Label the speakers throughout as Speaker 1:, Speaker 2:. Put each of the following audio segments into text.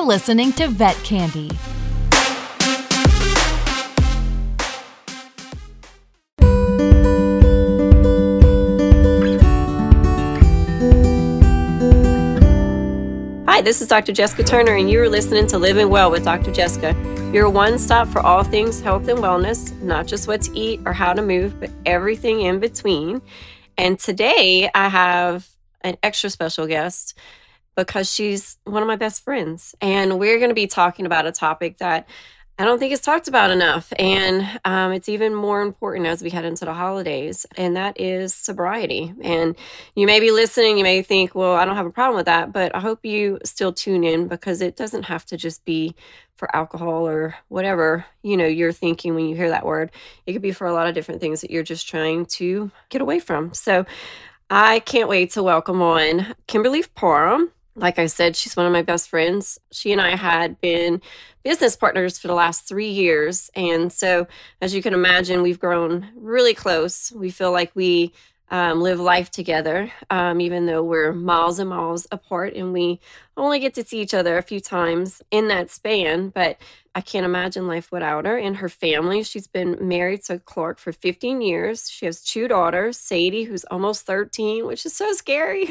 Speaker 1: You're listening to Vet Candy.
Speaker 2: Hi, this is Dr. Jessica Turner, and you are listening to Living Well with Dr. Jessica. Your one stop for all things health and wellness, not just what to eat or how to move, but everything in between. And today I have an extra special guest because she's one of my best friends. And we're going to be talking about a topic that I don't think is talked about enough. And um, it's even more important as we head into the holidays, and that is sobriety. And you may be listening, you may think, well, I don't have a problem with that, but I hope you still tune in because it doesn't have to just be for alcohol or whatever you know you're thinking when you hear that word it could be for a lot of different things that you're just trying to get away from so i can't wait to welcome on kimberly parham like I said, she's one of my best friends. She and I had been business partners for the last three years. And so, as you can imagine, we've grown really close. We feel like we um, live life together, um, even though we're miles and miles apart and we only get to see each other a few times in that span. But I can't imagine life without her and her family. She's been married to Clark for 15 years. She has two daughters, Sadie, who's almost 13, which is so scary,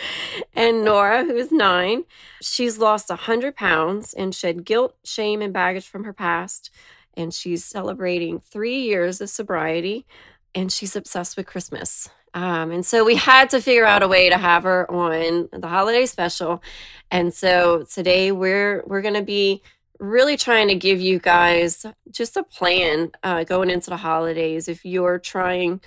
Speaker 2: and Nora, who is nine. She's lost 100 pounds and shed guilt, shame, and baggage from her past. And she's celebrating three years of sobriety and she's obsessed with Christmas. Um, and so we had to figure out a way to have her on the holiday special. And so today we're we're going to be really trying to give you guys just a plan uh, going into the holidays. If you're trying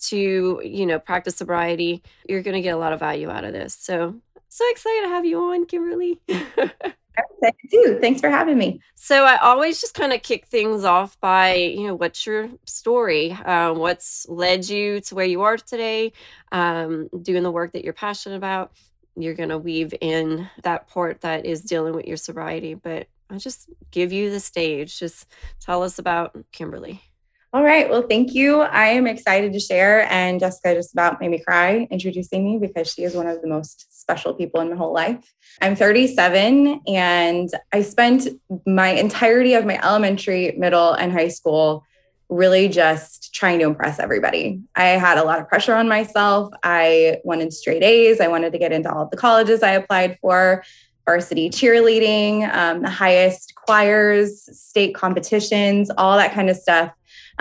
Speaker 2: to, you know, practice sobriety, you're going to get a lot of value out of this. So so excited to have you on, Kimberly.
Speaker 3: Thank you. Thanks for having me.
Speaker 2: So I always just kind of kick things off by, you know, what's your story? Uh, what's led you to where you are today? Um, doing the work that you're passionate about. You're going to weave in that part that is dealing with your sobriety, but I'll just give you the stage. Just tell us about Kimberly.
Speaker 3: All right. Well, thank you. I am excited to share. And Jessica just about made me cry introducing me because she is one of the most special people in my whole life. I'm 37 and I spent my entirety of my elementary, middle, and high school really just trying to impress everybody. I had a lot of pressure on myself. I wanted straight A's. I wanted to get into all of the colleges I applied for varsity cheerleading, um, the highest choirs, state competitions, all that kind of stuff.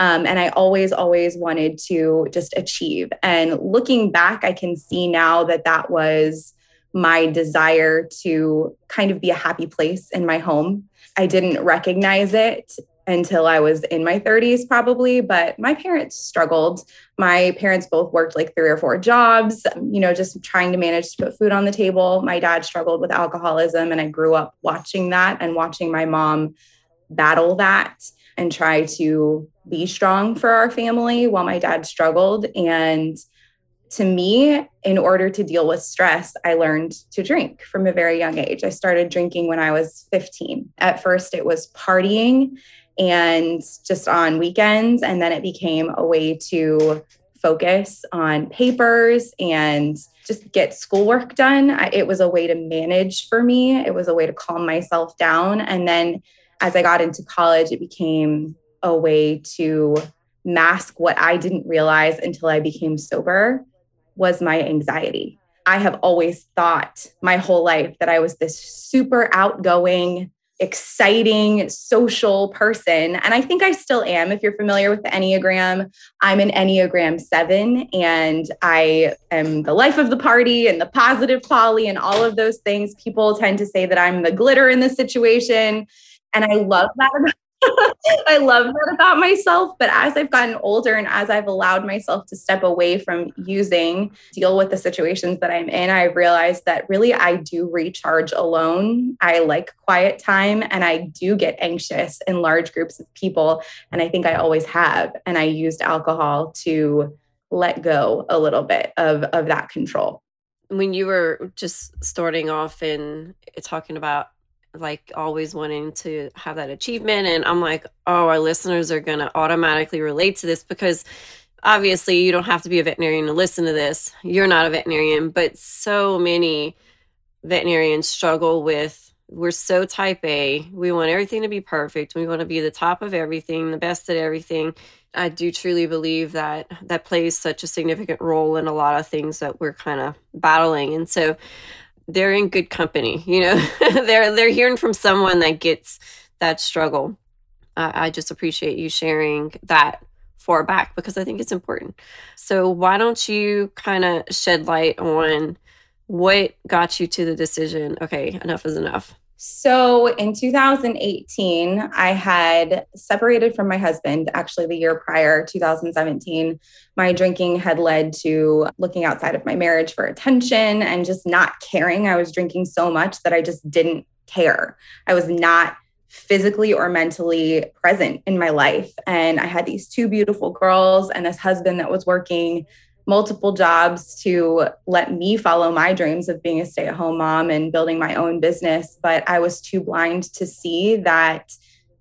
Speaker 3: Um, and I always, always wanted to just achieve. And looking back, I can see now that that was my desire to kind of be a happy place in my home. I didn't recognize it until I was in my 30s, probably, but my parents struggled. My parents both worked like three or four jobs, you know, just trying to manage to put food on the table. My dad struggled with alcoholism, and I grew up watching that and watching my mom battle that and try to be strong for our family while my dad struggled. And to me, in order to deal with stress, I learned to drink from a very young age. I started drinking when I was 15. At first, it was partying and just on weekends. And then it became a way to focus on papers and just get schoolwork done. I, it was a way to manage for me, it was a way to calm myself down. And then as I got into college, it became a way to mask what I didn't realize until I became sober was my anxiety. I have always thought my whole life that I was this super outgoing, exciting, social person. And I think I still am. If you're familiar with the Enneagram, I'm an Enneagram 7, and I am the life of the party and the positive Polly and all of those things. People tend to say that I'm the glitter in the situation. And I love that I love that about myself. But as I've gotten older and as I've allowed myself to step away from using, deal with the situations that I'm in, I realized that really I do recharge alone. I like quiet time and I do get anxious in large groups of people. And I think I always have. And I used alcohol to let go a little bit of, of that control.
Speaker 2: When you were just starting off and talking about like always wanting to have that achievement. And I'm like, oh, our listeners are going to automatically relate to this because obviously you don't have to be a veterinarian to listen to this. You're not a veterinarian, but so many veterinarians struggle with we're so type A. We want everything to be perfect. We want to be the top of everything, the best at everything. I do truly believe that that plays such a significant role in a lot of things that we're kind of battling. And so they're in good company, you know. they're they're hearing from someone that gets that struggle. I just appreciate you sharing that far back because I think it's important. So why don't you kind of shed light on what got you to the decision, okay, enough is enough?
Speaker 3: So in 2018, I had separated from my husband actually the year prior, 2017. My drinking had led to looking outside of my marriage for attention and just not caring. I was drinking so much that I just didn't care. I was not physically or mentally present in my life. And I had these two beautiful girls and this husband that was working multiple jobs to let me follow my dreams of being a stay at home mom and building my own business. But I was too blind to see that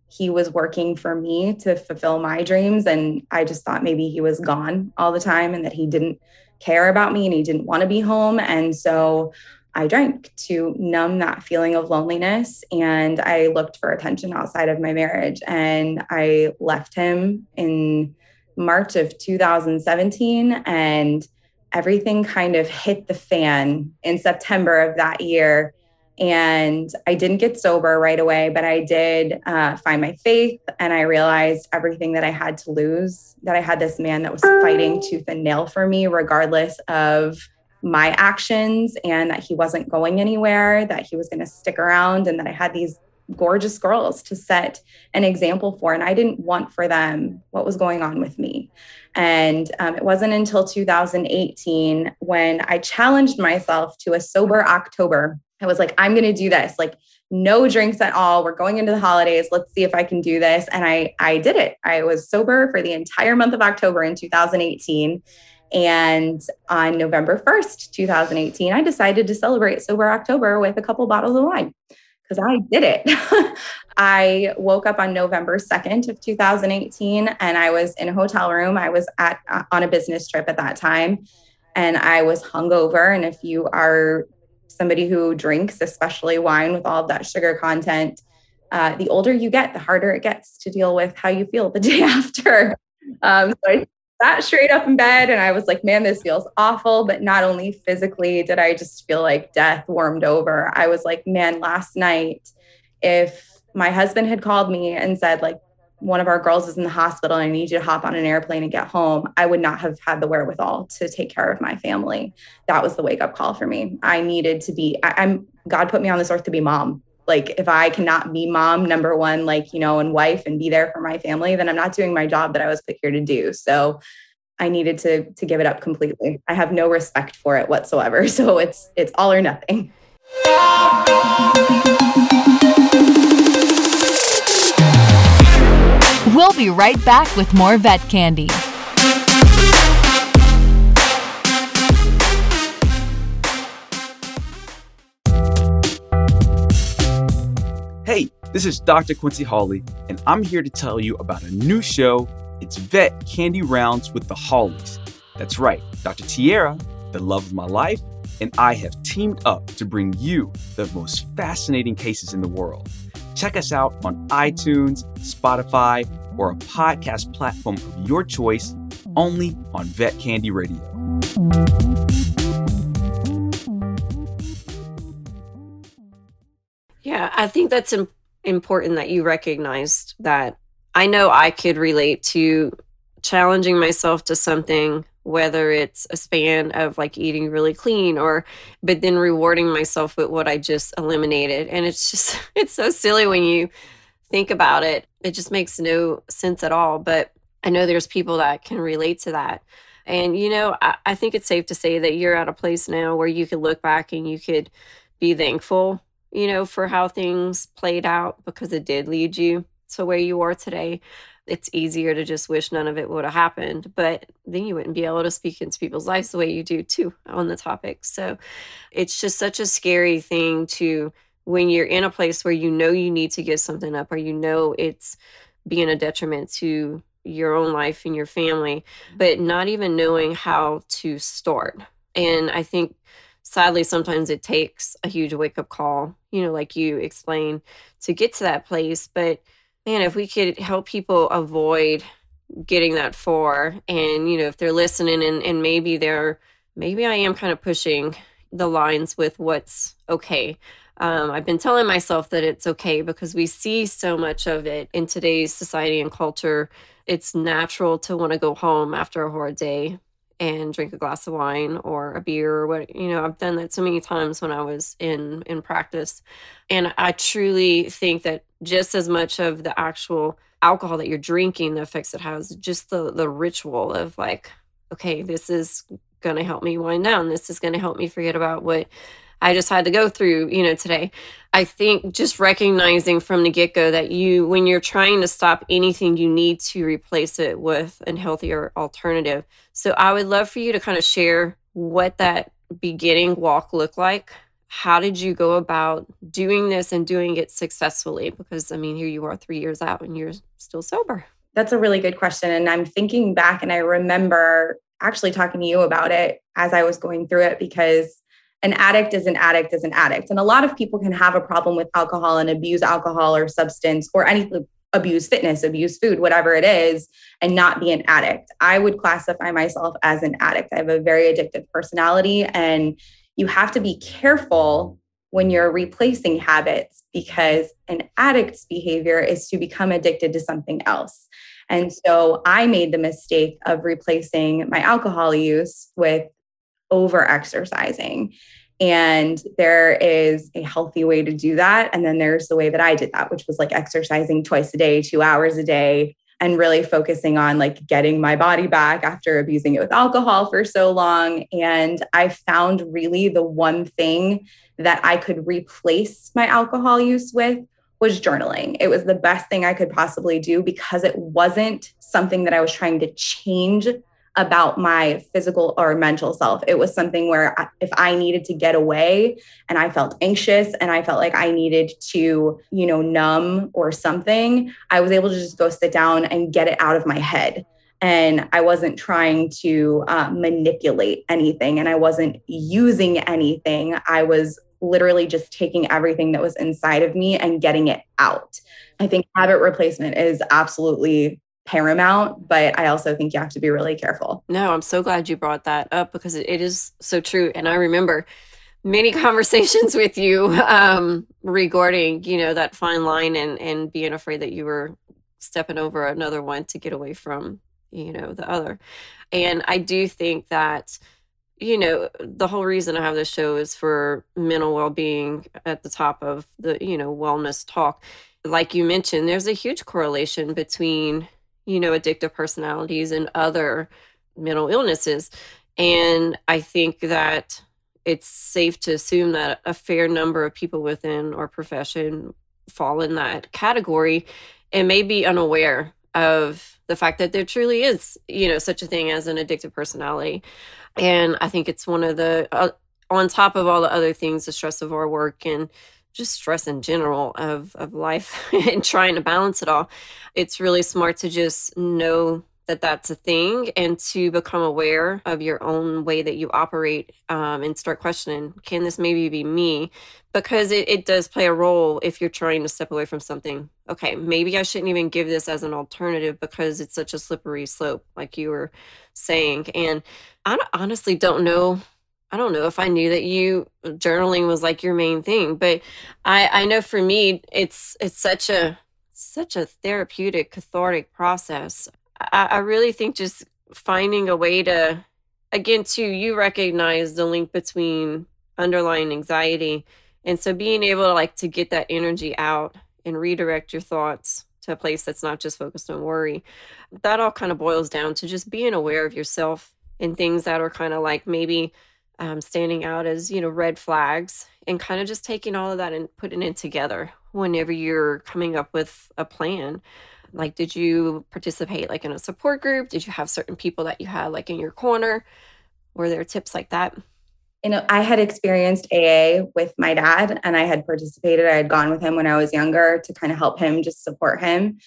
Speaker 3: he was working for me to fulfill my dreams. And I just thought maybe he was gone all the time and that he didn't care about me and he didn't want to be home. And so I drank to numb that feeling of loneliness. And I looked for attention outside of my marriage. And I left him in March of 2017. And everything kind of hit the fan in September of that year. And I didn't get sober right away, but I did uh, find my faith and I realized everything that I had to lose, that I had this man that was fighting tooth and nail for me, regardless of my actions, and that he wasn't going anywhere, that he was going to stick around, and that I had these gorgeous girls to set an example for. And I didn't want for them what was going on with me. And um, it wasn't until 2018 when I challenged myself to a sober October. I was like, I'm going to do this. Like, no drinks at all. We're going into the holidays. Let's see if I can do this. And I I did it. I was sober for the entire month of October in 2018. And on November 1st, 2018, I decided to celebrate Sober October with a couple bottles of wine because I did it. I woke up on November 2nd of 2018 and I was in a hotel room. I was at uh, on a business trip at that time and I was hungover and if you are somebody who drinks especially wine with all of that sugar content uh, the older you get, the harder it gets to deal with how you feel the day after. Um, so I sat straight up in bed and I was like, man, this feels awful. But not only physically did I just feel like death warmed over, I was like, man, last night, if my husband had called me and said, like, one of our girls is in the hospital and I need you to hop on an airplane and get home, I would not have had the wherewithal to take care of my family. That was the wake up call for me. I needed to be, I, I'm, God put me on this earth to be mom like if i cannot be mom number one like you know and wife and be there for my family then i'm not doing my job that i was put here to do. So i needed to to give it up completely. I have no respect for it whatsoever. So it's it's all or nothing.
Speaker 1: We'll be right back with more vet candy
Speaker 4: Hey, this is Dr. Quincy Hawley, and I'm here to tell you about a new show. It's Vet Candy Rounds with the Hawleys. That's right, Dr. Tiara, the love of my life, and I have teamed up to bring you the most fascinating cases in the world. Check us out on iTunes, Spotify, or a podcast platform of your choice, only on Vet Candy Radio.
Speaker 2: Yeah, I think that's Im- important that you recognized that. I know I could relate to challenging myself to something, whether it's a span of like eating really clean or, but then rewarding myself with what I just eliminated. And it's just, it's so silly when you think about it. It just makes no sense at all. But I know there's people that can relate to that. And, you know, I, I think it's safe to say that you're at a place now where you could look back and you could be thankful you know, for how things played out because it did lead you to where you are today. It's easier to just wish none of it would have happened, but then you wouldn't be able to speak into people's lives the way you do too on the topic. So it's just such a scary thing to when you're in a place where you know you need to give something up or you know it's being a detriment to your own life and your family, but not even knowing how to start. And I think sadly, sometimes it takes a huge wake up call, you know, like you explained, to get to that place. But man, if we could help people avoid getting that far, and, you know, if they're listening and, and maybe they're, maybe I am kind of pushing the lines with what's okay. Um, I've been telling myself that it's okay because we see so much of it in today's society and culture. It's natural to want to go home after a hard day and drink a glass of wine or a beer or what you know i've done that so many times when i was in in practice. And i truly think that just as much of the actual alcohol that you're drinking the effects it has just the the ritual of like okay this is going to help me wind down. This is going to help me forget about what I just had to go through, you know, today. I think just recognizing from the get go that you, when you're trying to stop anything, you need to replace it with a healthier alternative. So I would love for you to kind of share what that beginning walk looked like. How did you go about doing this and doing it successfully? Because I mean, here you are three years out and you're still sober.
Speaker 3: That's a really good question. And I'm thinking back and I remember actually talking to you about it as I was going through it because an addict is an addict is an addict. And a lot of people can have a problem with alcohol and abuse alcohol or substance or any abuse fitness, abuse food, whatever it is, and not be an addict. I would classify myself as an addict. I have a very addictive personality, and you have to be careful when you're replacing habits because an addict's behavior is to become addicted to something else. And so I made the mistake of replacing my alcohol use with over exercising. And there is a healthy way to do that. And then there's the way that I did that, which was like exercising twice a day, two hours a day, and really focusing on like getting my body back after abusing it with alcohol for so long. And I found really the one thing that I could replace my alcohol use with was journaling. It was the best thing I could possibly do because it wasn't something that I was trying to change about my physical or mental self. It was something where if I needed to get away and I felt anxious and I felt like I needed to, you know, numb or something, I was able to just go sit down and get it out of my head. And I wasn't trying to uh, manipulate anything and I wasn't using anything. I was literally just taking everything that was inside of me and getting it out. I think habit replacement is absolutely paramount, but I also think you have to be really careful.
Speaker 2: No, I'm so glad you brought that up because it is so true. And I remember many conversations with you um, regarding, you know, that fine line and and being afraid that you were stepping over another one to get away from, you know, the other. And I do think that you know the whole reason i have this show is for mental well-being at the top of the you know wellness talk like you mentioned there's a huge correlation between you know, addictive personalities and other mental illnesses. And I think that it's safe to assume that a fair number of people within our profession fall in that category and may be unaware of the fact that there truly is, you know, such a thing as an addictive personality. And I think it's one of the, uh, on top of all the other things, the stress of our work and just stress in general of of life and trying to balance it all. It's really smart to just know that that's a thing and to become aware of your own way that you operate um, and start questioning can this maybe be me? Because it, it does play a role if you're trying to step away from something. Okay maybe i shouldn't even give this as an alternative because it's such a slippery slope like you were saying. And i honestly don't know I don't know if I knew that you journaling was like your main thing, but I I know for me it's it's such a such a therapeutic cathartic process. I, I really think just finding a way to again too you recognize the link between underlying anxiety and so being able to like to get that energy out and redirect your thoughts to a place that's not just focused on worry that all kind of boils down to just being aware of yourself and things that are kind of like maybe um, standing out as you know red flags and kind of just taking all of that and putting it together whenever you're coming up with a plan. Like did you participate like in a support group? Did you have certain people that you had like in your corner? Were there tips like that?
Speaker 3: You know i had experienced aa with my dad and i had participated. I had gone with him when i was younger to kind of help him just support him.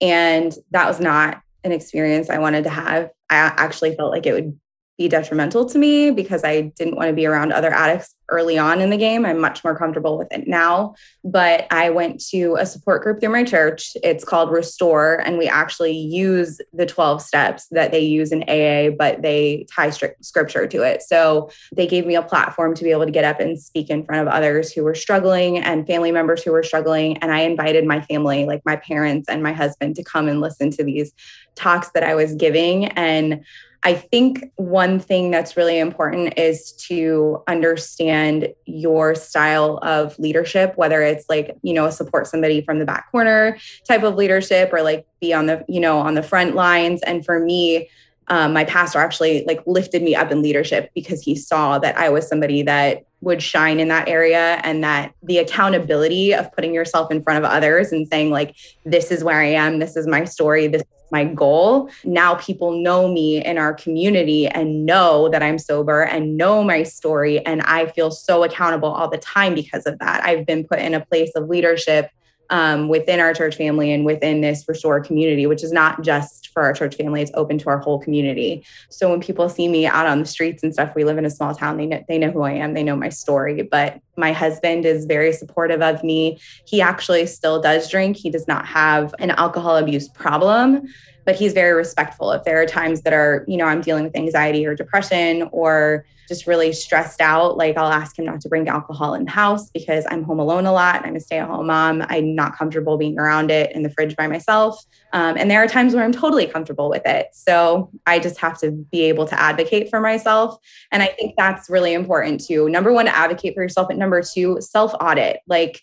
Speaker 3: And that was not an experience i wanted to have. I actually felt like it would be detrimental to me because I didn't want to be around other addicts early on in the game. I'm much more comfortable with it now. But I went to a support group through my church. It's called Restore, and we actually use the 12 steps that they use in AA, but they tie scripture to it. So they gave me a platform to be able to get up and speak in front of others who were struggling and family members who were struggling. And I invited my family, like my parents and my husband, to come and listen to these talks that I was giving. And I think one thing that's really important is to understand your style of leadership, whether it's like, you know, support somebody from the back corner type of leadership or like be on the, you know, on the front lines. And for me, um, my pastor actually like lifted me up in leadership because he saw that I was somebody that would shine in that area and that the accountability of putting yourself in front of others and saying like this is where I am, this is my story, this is my goal. Now people know me in our community and know that I'm sober and know my story. And I feel so accountable all the time because of that. I've been put in a place of leadership um, within our church family and within this restore community, which is not just for our church family, it's open to our whole community. So when people see me out on the streets and stuff, we live in a small town, they know, they know who I am, they know my story. But my husband is very supportive of me. He actually still does drink, he does not have an alcohol abuse problem but he's very respectful. If there are times that are, you know, I'm dealing with anxiety or depression or just really stressed out, like I'll ask him not to bring alcohol in the house because I'm home alone a lot. I'm a stay at home mom. I'm not comfortable being around it in the fridge by myself. Um, and there are times where I'm totally comfortable with it. So I just have to be able to advocate for myself. And I think that's really important too. Number one, to advocate for yourself. And number two, self audit. Like,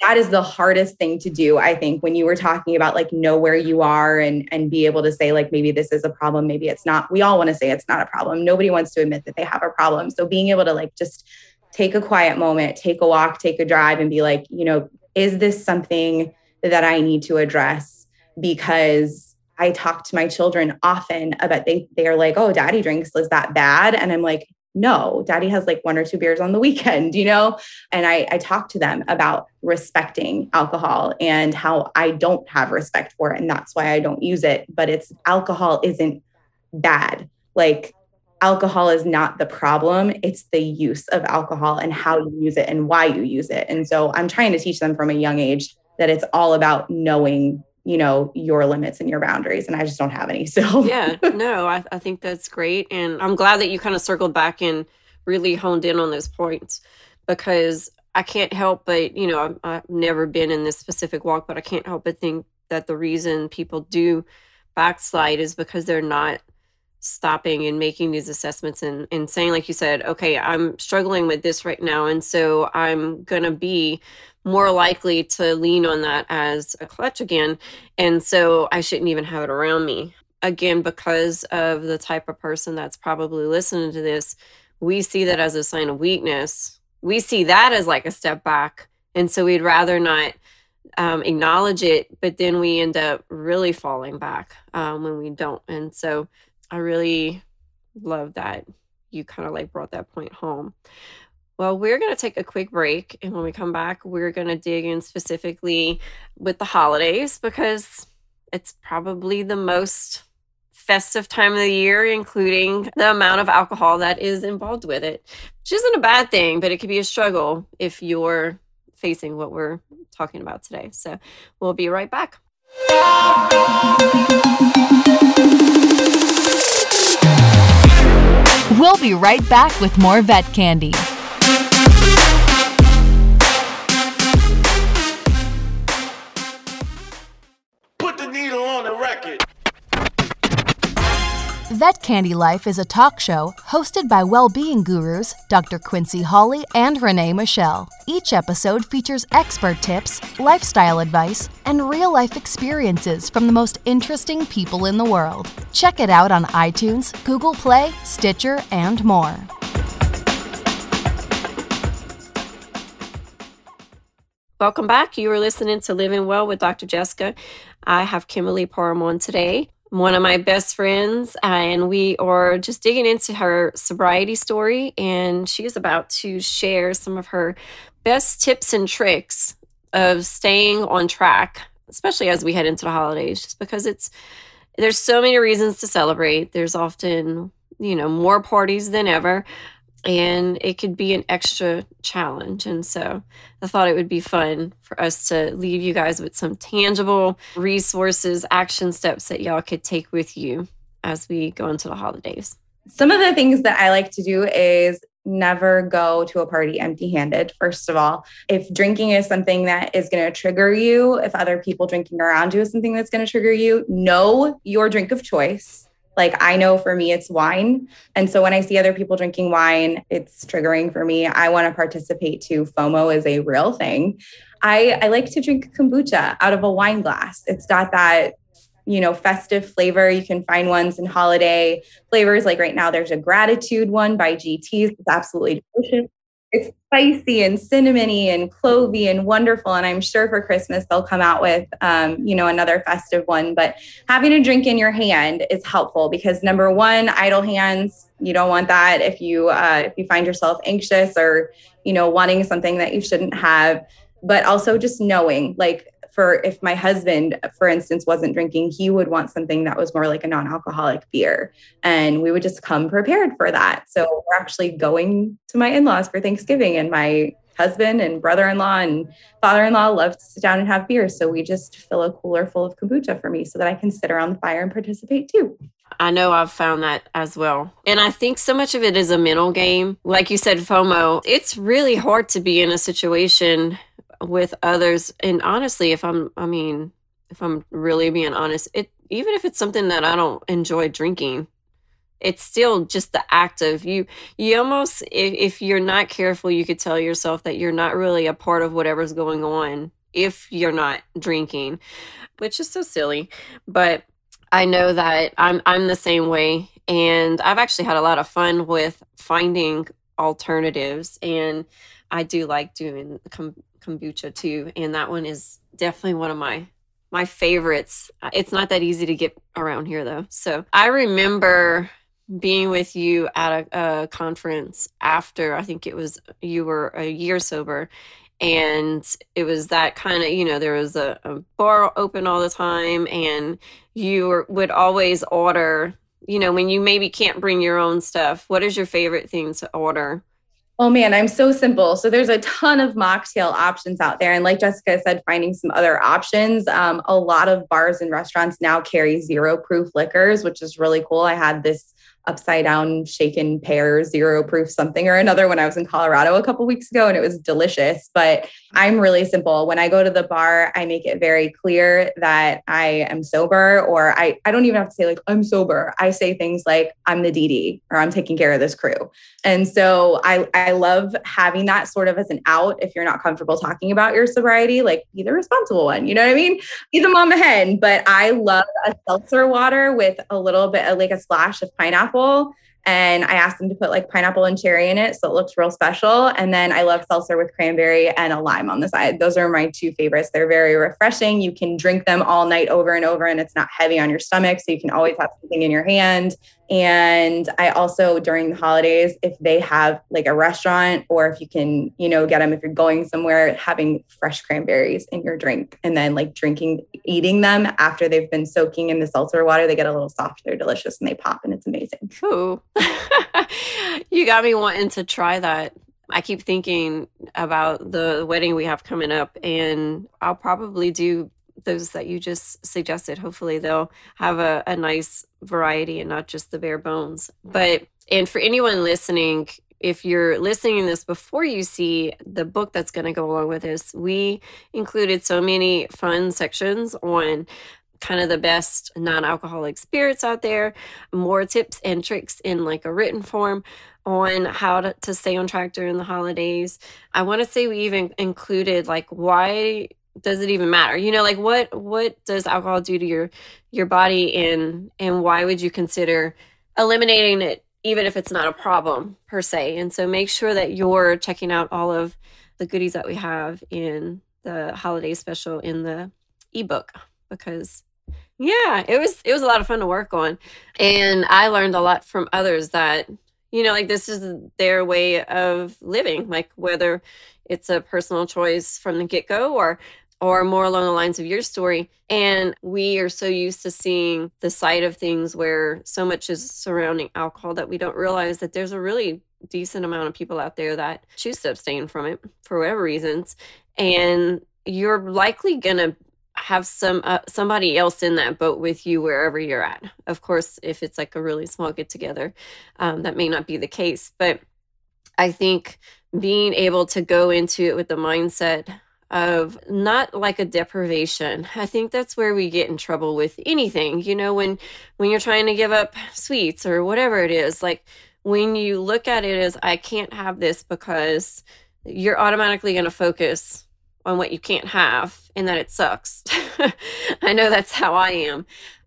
Speaker 3: that is the hardest thing to do i think when you were talking about like know where you are and and be able to say like maybe this is a problem maybe it's not. We all want to say it's not a problem. Nobody wants to admit that they have a problem. So being able to like just take a quiet moment take a walk take a drive and be like you know is this something that i need to address? Because i talk to my children often about they they're like oh daddy drinks is that bad? And i'm like no, daddy has like one or two beers on the weekend, you know? And I, I talk to them about respecting alcohol and how I don't have respect for it. And that's why I don't use it. But it's alcohol isn't bad. Like alcohol is not the problem. It's the use of alcohol and how you use it and why you use it. And so I'm trying to teach them from a young age that it's all about knowing you know your limits and your boundaries and i just don't have any so.
Speaker 2: Yeah no I, I think that's great and i'm glad that you kind of circled back and really honed in on those points because i can't help but you know I've, I've never been in this specific walk but i can't help but think that the reason people do backslide is because they're not stopping and making these assessments and, and saying like you said okay i'm struggling with this right now and so i'm gonna be more likely to lean on that as a clutch again. And so I shouldn't even have it around me. Again, because of the type of person that's probably listening to this, we see that as a sign of weakness. We see that as like a step back. And so we'd rather not um, acknowledge it, but then we end up really falling back um, when we don't. And so I really love that you kind of like brought that point home. Well, we're going to take a quick break. And when we come back, we're going to dig in specifically with the holidays because it's probably the most festive time of the year, including the amount of alcohol that is involved with it, which isn't a bad thing, but it could be a struggle if you're facing what we're talking about today. So we'll be right back.
Speaker 1: We'll be right back with more vet candy. Vet Candy Life is a talk show hosted by well-being gurus Dr. Quincy Hawley and Renee Michelle. Each episode features expert tips, lifestyle advice, and real-life experiences from the most interesting people in the world. Check it out on iTunes, Google Play, Stitcher, and more.
Speaker 2: Welcome back. You are listening to Living Well with Dr. Jessica. I have Kimberly Parham on today one of my best friends, uh, and we are just digging into her sobriety story. And she is about to share some of her best tips and tricks of staying on track, especially as we head into the holidays, just because it's there's so many reasons to celebrate. There's often you know, more parties than ever and it could be an extra challenge. And so I thought it would be fun for us to leave you guys with some tangible resources, action steps that y'all could take with you as we go into the holidays.
Speaker 3: Some of the things that I like to do is never go to a party empty handed, first of all. If drinking is something that is going to trigger you, if other people drinking around you is something that's going to trigger you, know your drink of choice like I know for me, it's wine. And so when I see other people drinking wine, it's triggering for me. I want to participate too. FOMO is a real thing. I, I like to drink kombucha out of a wine glass. It's got that you know festive flavor you can find ones in holiday flavors like right now there's a gratitude one by gts it's absolutely delicious it's spicy and cinnamony and clovey and wonderful. And I'm sure for Christmas they'll come out with, um, you know, another festive one. But having a drink in your hand is helpful because number one, idle hands. You don't want that if you uh, if you find yourself anxious or you know wanting something that you shouldn't have. But also just knowing, like for if my husband, for instance, wasn't drinking, he would want something that was more like a non alcoholic beer. And we would just come prepared for that. So we're actually going to my in laws for Thanksgiving, and my husband and brother in law and father in law love to sit down and have beer. So we just fill a cooler full of kombucha for me so that I can sit around the fire and participate too.
Speaker 2: I know I've found that as well. And I think so much of it is a mental game. Like you said, FOMO, it's really hard to be in a situation with others and honestly if i'm i mean if i'm really being honest it even if it's something that i don't enjoy drinking it's still just the act of you you almost if, if you're not careful you could tell yourself that you're not really a part of whatever's going on if you're not drinking which is so silly but i know that i'm i'm the same way and i've actually had a lot of fun with finding alternatives and i do like doing kombucha too, and that one is definitely one of my my favorites. It's not that easy to get around here though. So I remember being with you at a, a conference after I think it was you were a year sober, and it was that kind of you know there was a, a bar open all the time, and you were, would always order. You know, when you maybe can't bring your own stuff, what is your favorite thing to order?
Speaker 3: Oh man, I'm so simple. So there's a ton of mocktail options out there. And like Jessica said, finding some other options. Um, a lot of bars and restaurants now carry zero proof liquors, which is really cool. I had this upside down shaken pear zero proof something or another when I was in Colorado a couple weeks ago and it was delicious. But I'm really simple. When I go to the bar, I make it very clear that I am sober or I, I don't even have to say like I'm sober. I say things like I'm the DD or I'm taking care of this crew. And so I, I love having that sort of as an out if you're not comfortable talking about your sobriety, like be the responsible one. You know what I mean? Be the mama hen. But I love a seltzer water with a little bit of like a splash of pineapple pineapple. And I asked them to put like pineapple and cherry in it. So it looks real special. And then I love seltzer with cranberry and a lime on the side. Those are my two favorites. They're very refreshing. You can drink them all night over and over, and it's not heavy on your stomach. So you can always have something in your hand. And I also, during the holidays, if they have like a restaurant or if you can, you know, get them if you're going somewhere, having fresh cranberries in your drink and then like drinking, eating them after they've been soaking in the seltzer water, they get a little soft. They're delicious and they pop and it's amazing.
Speaker 2: Ooh. you got me wanting to try that. I keep thinking about the wedding we have coming up, and I'll probably do those that you just suggested. Hopefully, they'll have a, a nice variety and not just the bare bones. But, and for anyone listening, if you're listening this before you see the book that's going to go along with this, we included so many fun sections on kind of the best non-alcoholic spirits out there. More tips and tricks in like a written form on how to, to stay on track during the holidays. I want to say we even included like why does it even matter? You know like what what does alcohol do to your your body and and why would you consider eliminating it even if it's not a problem per se? And so make sure that you're checking out all of the goodies that we have in the holiday special in the ebook because yeah it was it was a lot of fun to work on and i learned a lot from others that you know like this is their way of living like whether it's a personal choice from the get-go or or more along the lines of your story. And we are so used to seeing the side of things where so much is surrounding alcohol that we don't realize that there's a really decent amount of people out there that choose to abstain from it for whatever reasons. And you're likely going to have some uh, somebody else in that boat with you wherever you're at. Of course, if it's like a really small get together, um, that may not be the case. But I think being able to go into it with the mindset of not like a deprivation. I think that's where we get in trouble with anything. You know, when when you're trying to give up sweets or whatever it is, like when you look at it as I can't have this because you're automatically going to focus on what you can't have and that it sucks. I know that's how I am.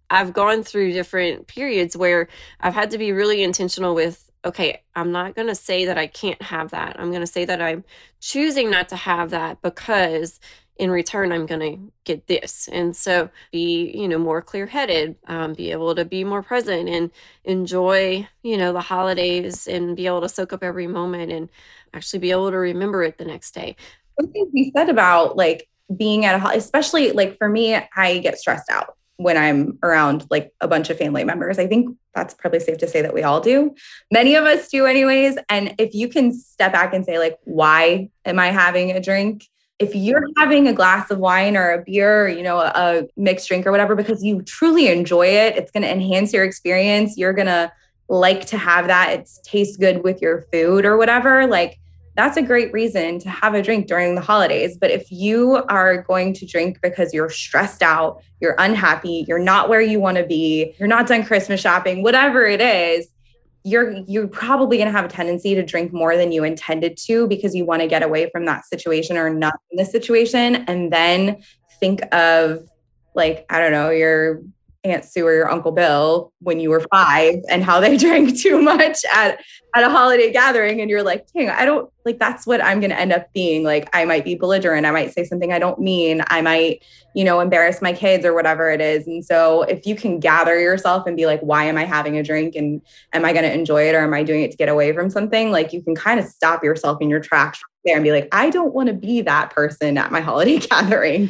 Speaker 2: I've gone through different periods where I've had to be really intentional with okay, I'm not going to say that I can't have that. I'm going to say that I'm choosing not to have that because in return i'm going to get this and so be you know more clear headed um, be able to be more present and enjoy you know the holidays and be able to soak up every moment and actually be able to remember it the next day
Speaker 3: something we said about like being at a especially like for me i get stressed out when I'm around like a bunch of family members. I think that's probably safe to say that we all do. Many of us do, anyways. And if you can step back and say, like, why am I having a drink? If you're having a glass of wine or a beer, or, you know, a, a mixed drink or whatever, because you truly enjoy it, it's going to enhance your experience. You're going to like to have that. It tastes good with your food or whatever. Like, that's a great reason to have a drink during the holidays. But if you are going to drink because you're stressed out, you're unhappy, you're not where you want to be, you're not done Christmas shopping, whatever it is, you're you're probably going to have a tendency to drink more than you intended to because you want to get away from that situation or not in this situation and then think of like I don't know, your Aunt Sue or your Uncle Bill when you were five and how they drank too much at, at a holiday gathering. And you're like, dang, I don't like that's what I'm going to end up being. Like, I might be belligerent. I might say something I don't mean. I might, you know, embarrass my kids or whatever it is. And so if you can gather yourself and be like, why am I having a drink? And am I going to enjoy it or am I doing it to get away from something? Like, you can kind of stop yourself in your tracks there and be like, I don't want to be that person at my holiday gathering.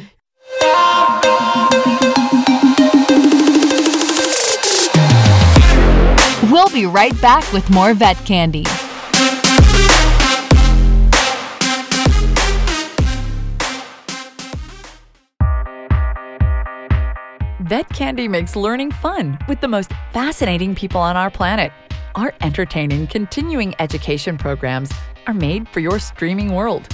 Speaker 1: We'll be right back with more vet candy.
Speaker 5: Vet Candy makes learning fun with the most fascinating people on our planet. Our entertaining continuing education programs are made for your streaming world.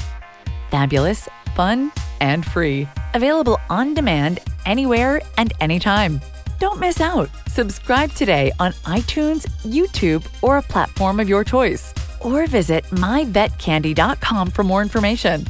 Speaker 5: Fabulous, fun, and free. Available on demand anywhere and anytime. Don't miss out. Subscribe today on iTunes, YouTube, or a platform of your choice. Or visit myvetcandy.com for more information.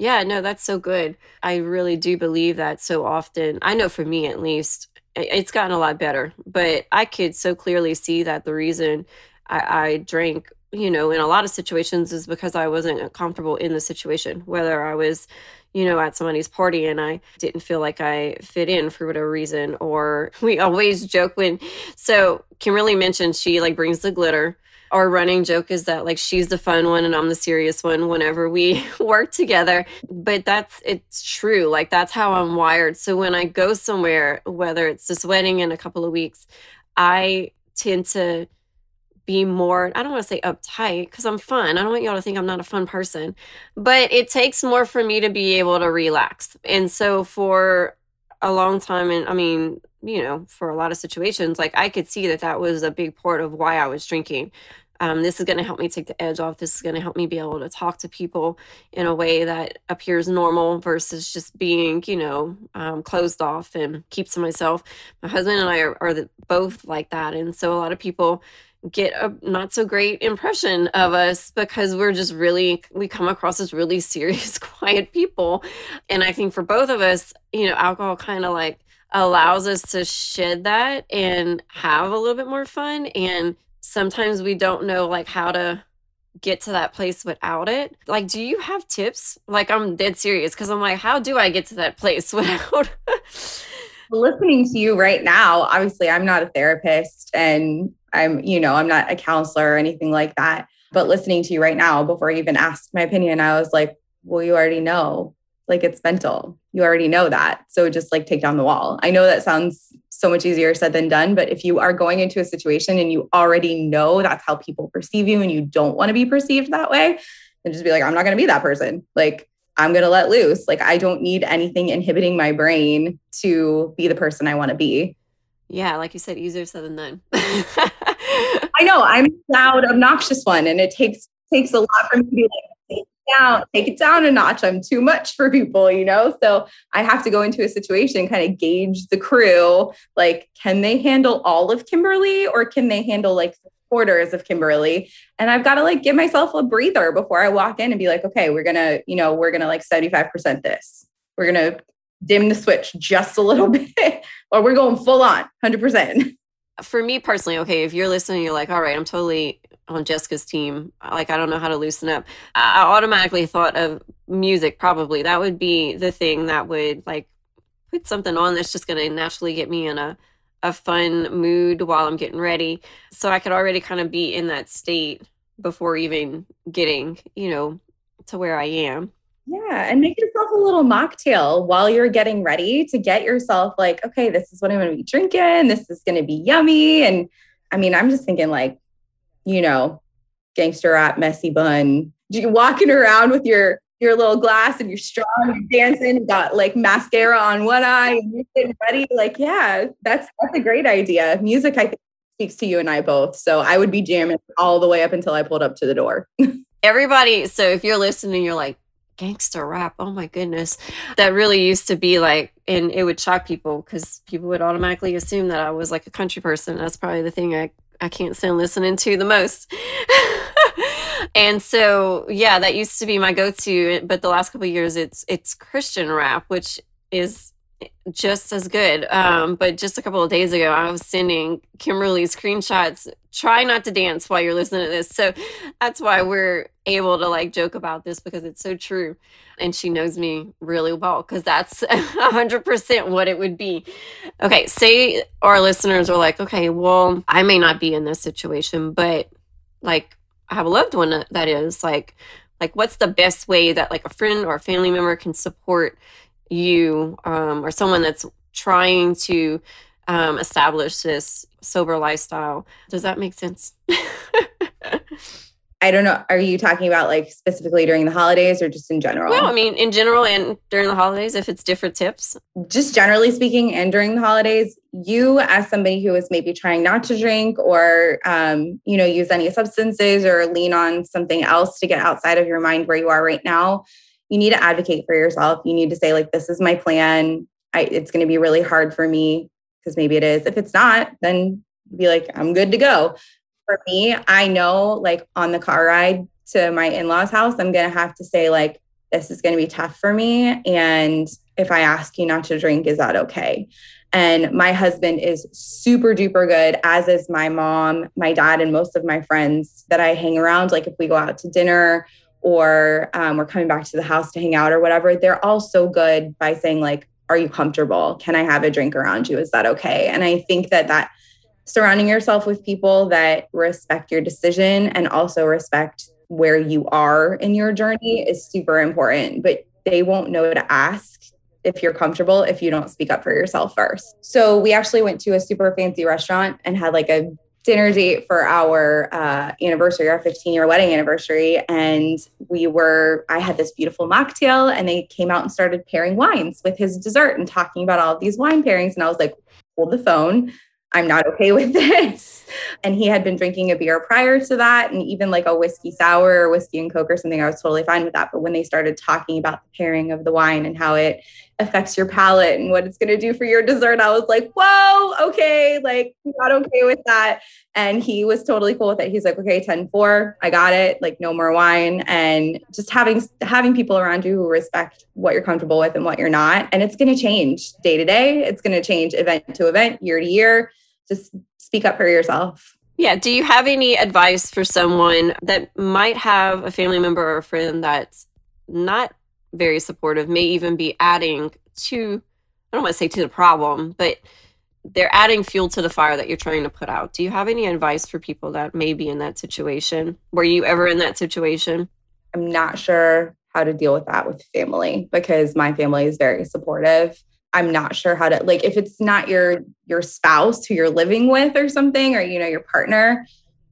Speaker 2: Yeah, no, that's so good. I really do believe that so often. I know for me at least, it's gotten a lot better, but I could so clearly see that the reason I, I drank you know, in a lot of situations is because I wasn't comfortable in the situation, whether I was you know, at somebody's party and I didn't feel like I fit in for whatever reason. Or we always joke when, so Kimberly mentioned she like brings the glitter. Our running joke is that like she's the fun one and I'm the serious one whenever we work together. But that's, it's true. Like that's how I'm wired. So when I go somewhere, whether it's this wedding in a couple of weeks, I tend to be more, I don't want to say uptight because I'm fun. I don't want y'all to think I'm not a fun person, but it takes more for me to be able to relax. And so for a long time, and I mean, you know, for a lot of situations, like I could see that that was a big part of why I was drinking. Um, this is going to help me take the edge off. This is going to help me be able to talk to people in a way that appears normal versus just being, you know, um, closed off and keeps to myself. My husband and I are, are the, both like that. And so a lot of people get a not so great impression of us because we're just really we come across as really serious quiet people. And i think for both of us you know alcohol kind of like allows us to shed that and have a little bit more fun. And sometimes we don't know like how to get to that place without it. Like do you have tips? Like i'm dead serious because i'm like how do i get to that place without
Speaker 3: listening to you right now obviously i'm not a therapist and I'm, you know, I'm not a counselor or anything like that. But listening to you right now, before you even asked my opinion, I was like, well, you already know. Like it's mental. You already know that. So just like take down the wall. I know that sounds so much easier said than done. But if you are going into a situation and you already know that's how people perceive you and you don't want to be perceived that way, then just be like, I'm not going to be that person. Like, I'm going to let loose. Like, I don't need anything inhibiting my brain to be the person I want to be.
Speaker 2: Yeah, like you said, easier said than done.
Speaker 3: I know I'm loud, obnoxious one, and it takes takes a lot for me to be like, down, take it down a notch. I'm too much for people, you know? So I have to go into a situation, kind of gauge the crew. Like, can they handle all of Kimberly or can they handle like quarters of Kimberly? And I've got to like give myself a breather before I walk in and be like, okay, we're going to, you know, we're going to like 75% this. We're going to dim the switch just a little bit or we're going full on 100%.
Speaker 2: For me personally, okay, if you're listening, you're like, all right, I'm totally on Jessica's team. Like, I don't know how to loosen up. I automatically thought of music, probably. That would be the thing that would like put something on that's just going to naturally get me in a, a fun mood while I'm getting ready. So I could already kind of be in that state before even getting, you know, to where I am.
Speaker 3: Yeah, and make yourself a little mocktail while you're getting ready to get yourself like, okay, this is what I'm going to be drinking. This is going to be yummy. And I mean, I'm just thinking like you know, gangster rap, messy bun, you walking around with your your little glass and you're strong, you're dancing, got like mascara on one eye, and you're getting ready. Like, yeah, that's that's a great idea. Music, I think, speaks to you and I both. So I would be jamming all the way up until I pulled up to the door.
Speaker 2: Everybody, so if you're listening, you're like, gangster rap. Oh my goodness. That really used to be like, and it would shock people because people would automatically assume that I was like a country person. That's probably the thing I I can't stand listening to the most. and so yeah, that used to be my go-to, but the last couple years it's it's Christian rap, which is just as good. Um, but just a couple of days ago, I was sending Kimberly screenshots. Try not to dance while you're listening to this. So that's why we're able to like joke about this because it's so true. And she knows me really well because that's 100% what it would be. Okay, say our listeners are like, okay, well, I may not be in this situation, but like I have a loved one that is like, like what's the best way that like a friend or a family member can support you um, or someone that's trying to um, establish this sober lifestyle. Does that make sense?
Speaker 3: I don't know. Are you talking about like specifically during the holidays or just in general?
Speaker 2: Well, I mean, in general and during the holidays, if it's different tips.
Speaker 3: Just generally speaking, and during the holidays, you as somebody who is maybe trying not to drink or, um, you know, use any substances or lean on something else to get outside of your mind where you are right now, you need to advocate for yourself. You need to say, like, this is my plan. I, it's going to be really hard for me because maybe it is. If it's not, then be like, I'm good to go. For me, I know, like, on the car ride to my in law's house, I'm going to have to say, like, this is going to be tough for me. And if I ask you not to drink, is that okay? And my husband is super duper good, as is my mom, my dad, and most of my friends that I hang around. Like, if we go out to dinner or um, we're coming back to the house to hang out or whatever, they're all so good by saying, like, are you comfortable? Can I have a drink around you? Is that okay? And I think that that surrounding yourself with people that respect your decision and also respect where you are in your journey is super important. But they won't know to ask if you're comfortable if you don't speak up for yourself first. So we actually went to a super fancy restaurant and had like a dinner date for our uh, anniversary, our 15 year wedding anniversary. And we were, I had this beautiful mocktail, and they came out and started pairing wines with his dessert and talking about all of these wine pairings. And I was like, hold the phone. I'm not okay with this. And he had been drinking a beer prior to that, and even like a whiskey sour or whiskey and coke or something, I was totally fine with that. But when they started talking about the pairing of the wine and how it affects your palate and what it's going to do for your dessert, I was like, whoa, okay, like not okay with that. And he was totally cool with it. He's like, okay, 10 4, I got it, like no more wine. And just having having people around you who respect what you're comfortable with and what you're not. And it's going to change day to day. It's going to change event to event, year to year. Just speak up for yourself.
Speaker 2: Yeah. Do you have any advice for someone that might have a family member or a friend that's not very supportive, may even be adding to, I don't want to say to the problem, but they're adding fuel to the fire that you're trying to put out. Do you have any advice for people that may be in that situation? Were you ever in that situation?
Speaker 3: I'm not sure how to deal with that with family because my family is very supportive. I'm not sure how to like if it's not your your spouse who you're living with or something or you know your partner,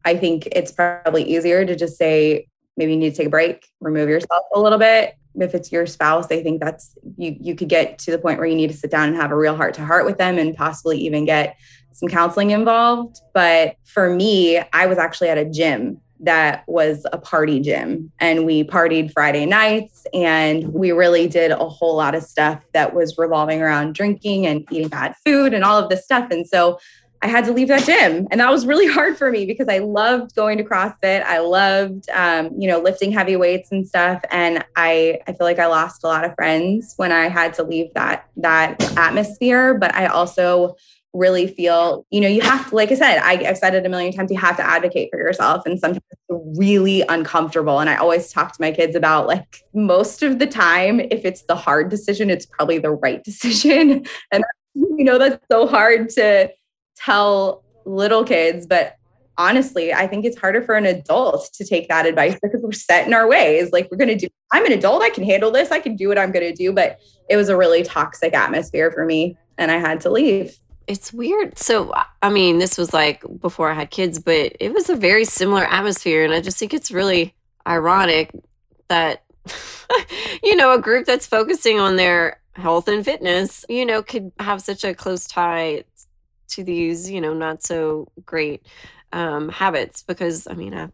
Speaker 3: I think it's probably easier to just say maybe you need to take a break, remove yourself a little bit. If it's your spouse, I think that's you you could get to the point where you need to sit down and have a real heart to heart with them and possibly even get some counseling involved. But for me, I was actually at a gym that was a party gym and we partied Friday nights and we really did a whole lot of stuff that was revolving around drinking and eating bad food and all of this stuff. And so I had to leave that gym. And that was really hard for me because I loved going to CrossFit. I loved, um, you know, lifting heavy weights and stuff. And I, I feel like I lost a lot of friends when I had to leave that, that atmosphere. But I also really feel, you know, you have to, like I said, I, have said it a million times, you have to advocate for yourself. And sometimes it's really uncomfortable. And I always talk to my kids about like most of the time, if it's the hard decision, it's probably the right decision. And, you know, that's so hard to, tell little kids, but honestly, I think it's harder for an adult to take that advice because we're set in our ways. Like we're going to do, I'm an adult, I can handle this, I can do what I'm going to do. But it was a really toxic atmosphere for me and I had to leave.
Speaker 2: It's weird. So, I mean, this was like before I had kids, but it was a very similar atmosphere. And I just think it's really ironic that, you know, a group that's focusing on their health and fitness, you know, could have such a close tie to these, you know, not so great um, habits because I mean, I,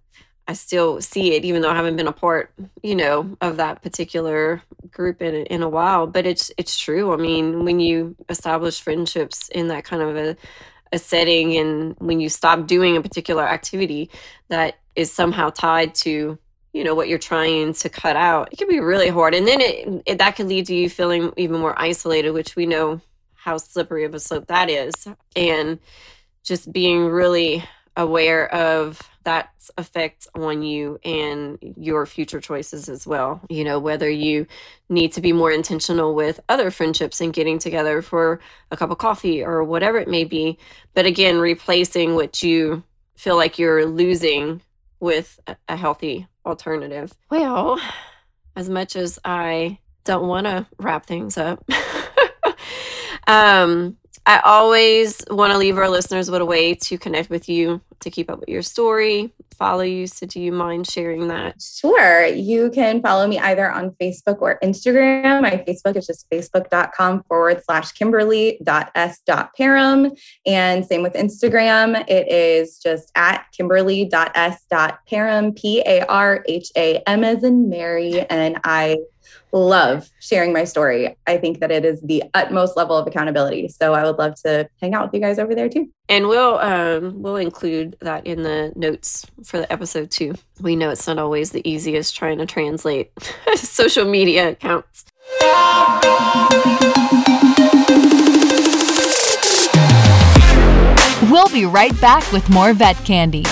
Speaker 2: I still see it, even though I haven't been a part, you know, of that particular group in in a while. But it's it's true. I mean, when you establish friendships in that kind of a a setting, and when you stop doing a particular activity that is somehow tied to you know what you're trying to cut out it can be really hard and then it, it that could lead to you feeling even more isolated which we know how slippery of a slope that is and just being really aware of that effect on you and your future choices as well. You know, whether you need to be more intentional with other friendships and getting together for a cup of coffee or whatever it may be. But again, replacing what you feel like you're losing with a healthy alternative. Well, as much as I don't want to wrap things up. Um, I always want to leave our listeners with a way to connect with you, to keep up with your story, follow you. So, do you mind sharing that?
Speaker 3: Sure. You can follow me either on Facebook or Instagram. My Facebook is just facebook.com forward slash kimberly.s.parham. And same with Instagram. It is just at kimberly.s.parham, P A R H A M as in Mary. And I love sharing my story. I think that it is the utmost level of accountability. So I would love to hang out with you guys over there too.
Speaker 2: And we'll um, we'll include that in the notes for the episode too. We know it's not always the easiest trying to translate social media accounts.
Speaker 1: We'll be right back with more vet candy.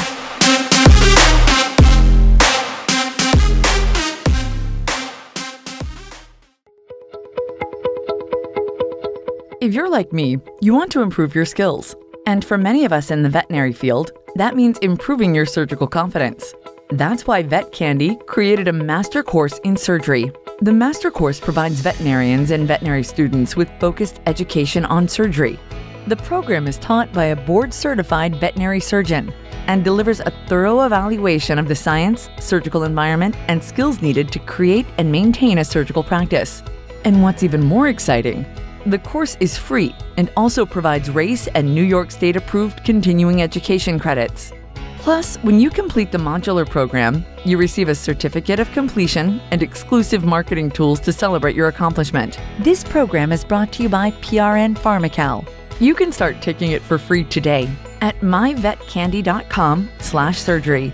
Speaker 5: If you're like me, you want to improve your skills. And for many of us in the veterinary field, that means improving your surgical confidence. That's why Vet Candy created a master course in surgery. The master course provides veterinarians and veterinary students with focused education on surgery. The program is taught by a board certified veterinary surgeon and delivers a thorough evaluation of the science, surgical environment, and skills needed to create and maintain a surgical practice. And what's even more exciting, the course is free and also provides RACE and New York State approved continuing education credits. Plus, when you complete the modular program, you receive a certificate of completion and exclusive marketing tools to celebrate your accomplishment. This program is brought to you by PRN Pharmacal. You can start taking it for free today at myvetcandy.com/surgery.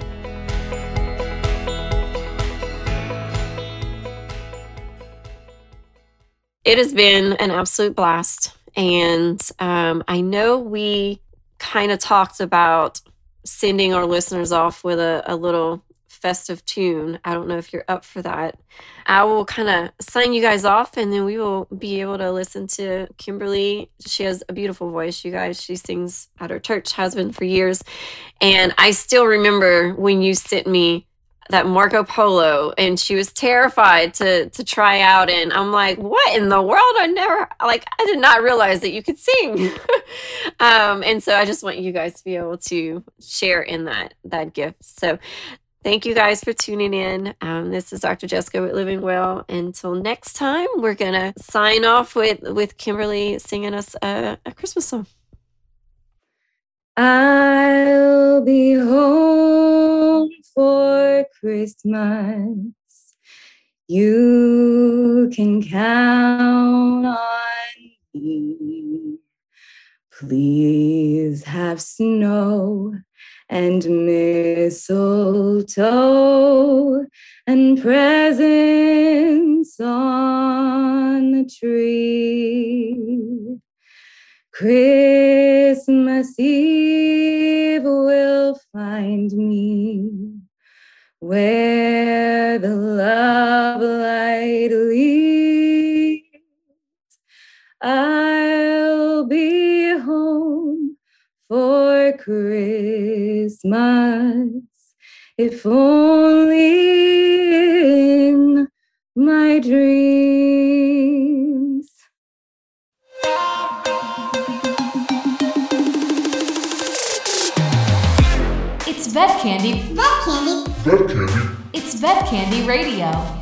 Speaker 2: It has been an absolute blast. And um, I know we kind of talked about sending our listeners off with a, a little festive tune. I don't know if you're up for that. I will kind of sign you guys off and then we will be able to listen to Kimberly. She has a beautiful voice, you guys. She sings at her church, has been for years. And I still remember when you sent me that Marco Polo and she was terrified to to try out and I'm like what in the world? I never like I did not realize that you could sing. Um and so I just want you guys to be able to share in that that gift. So thank you guys for tuning in. Um, this is Dr. Jessica with Living Well. Until next time we're gonna sign off with with Kimberly singing us a, a Christmas song
Speaker 3: I'll be home for Christmas. You can count on me. Please have snow and mistletoe and presents on the tree. Christmas Eve will find me where the love light leads. I'll be home for Christmas, if only in my dreams.
Speaker 1: Candy.
Speaker 6: Vet Candy.
Speaker 7: Vet Candy.
Speaker 1: It's Vet Candy Radio.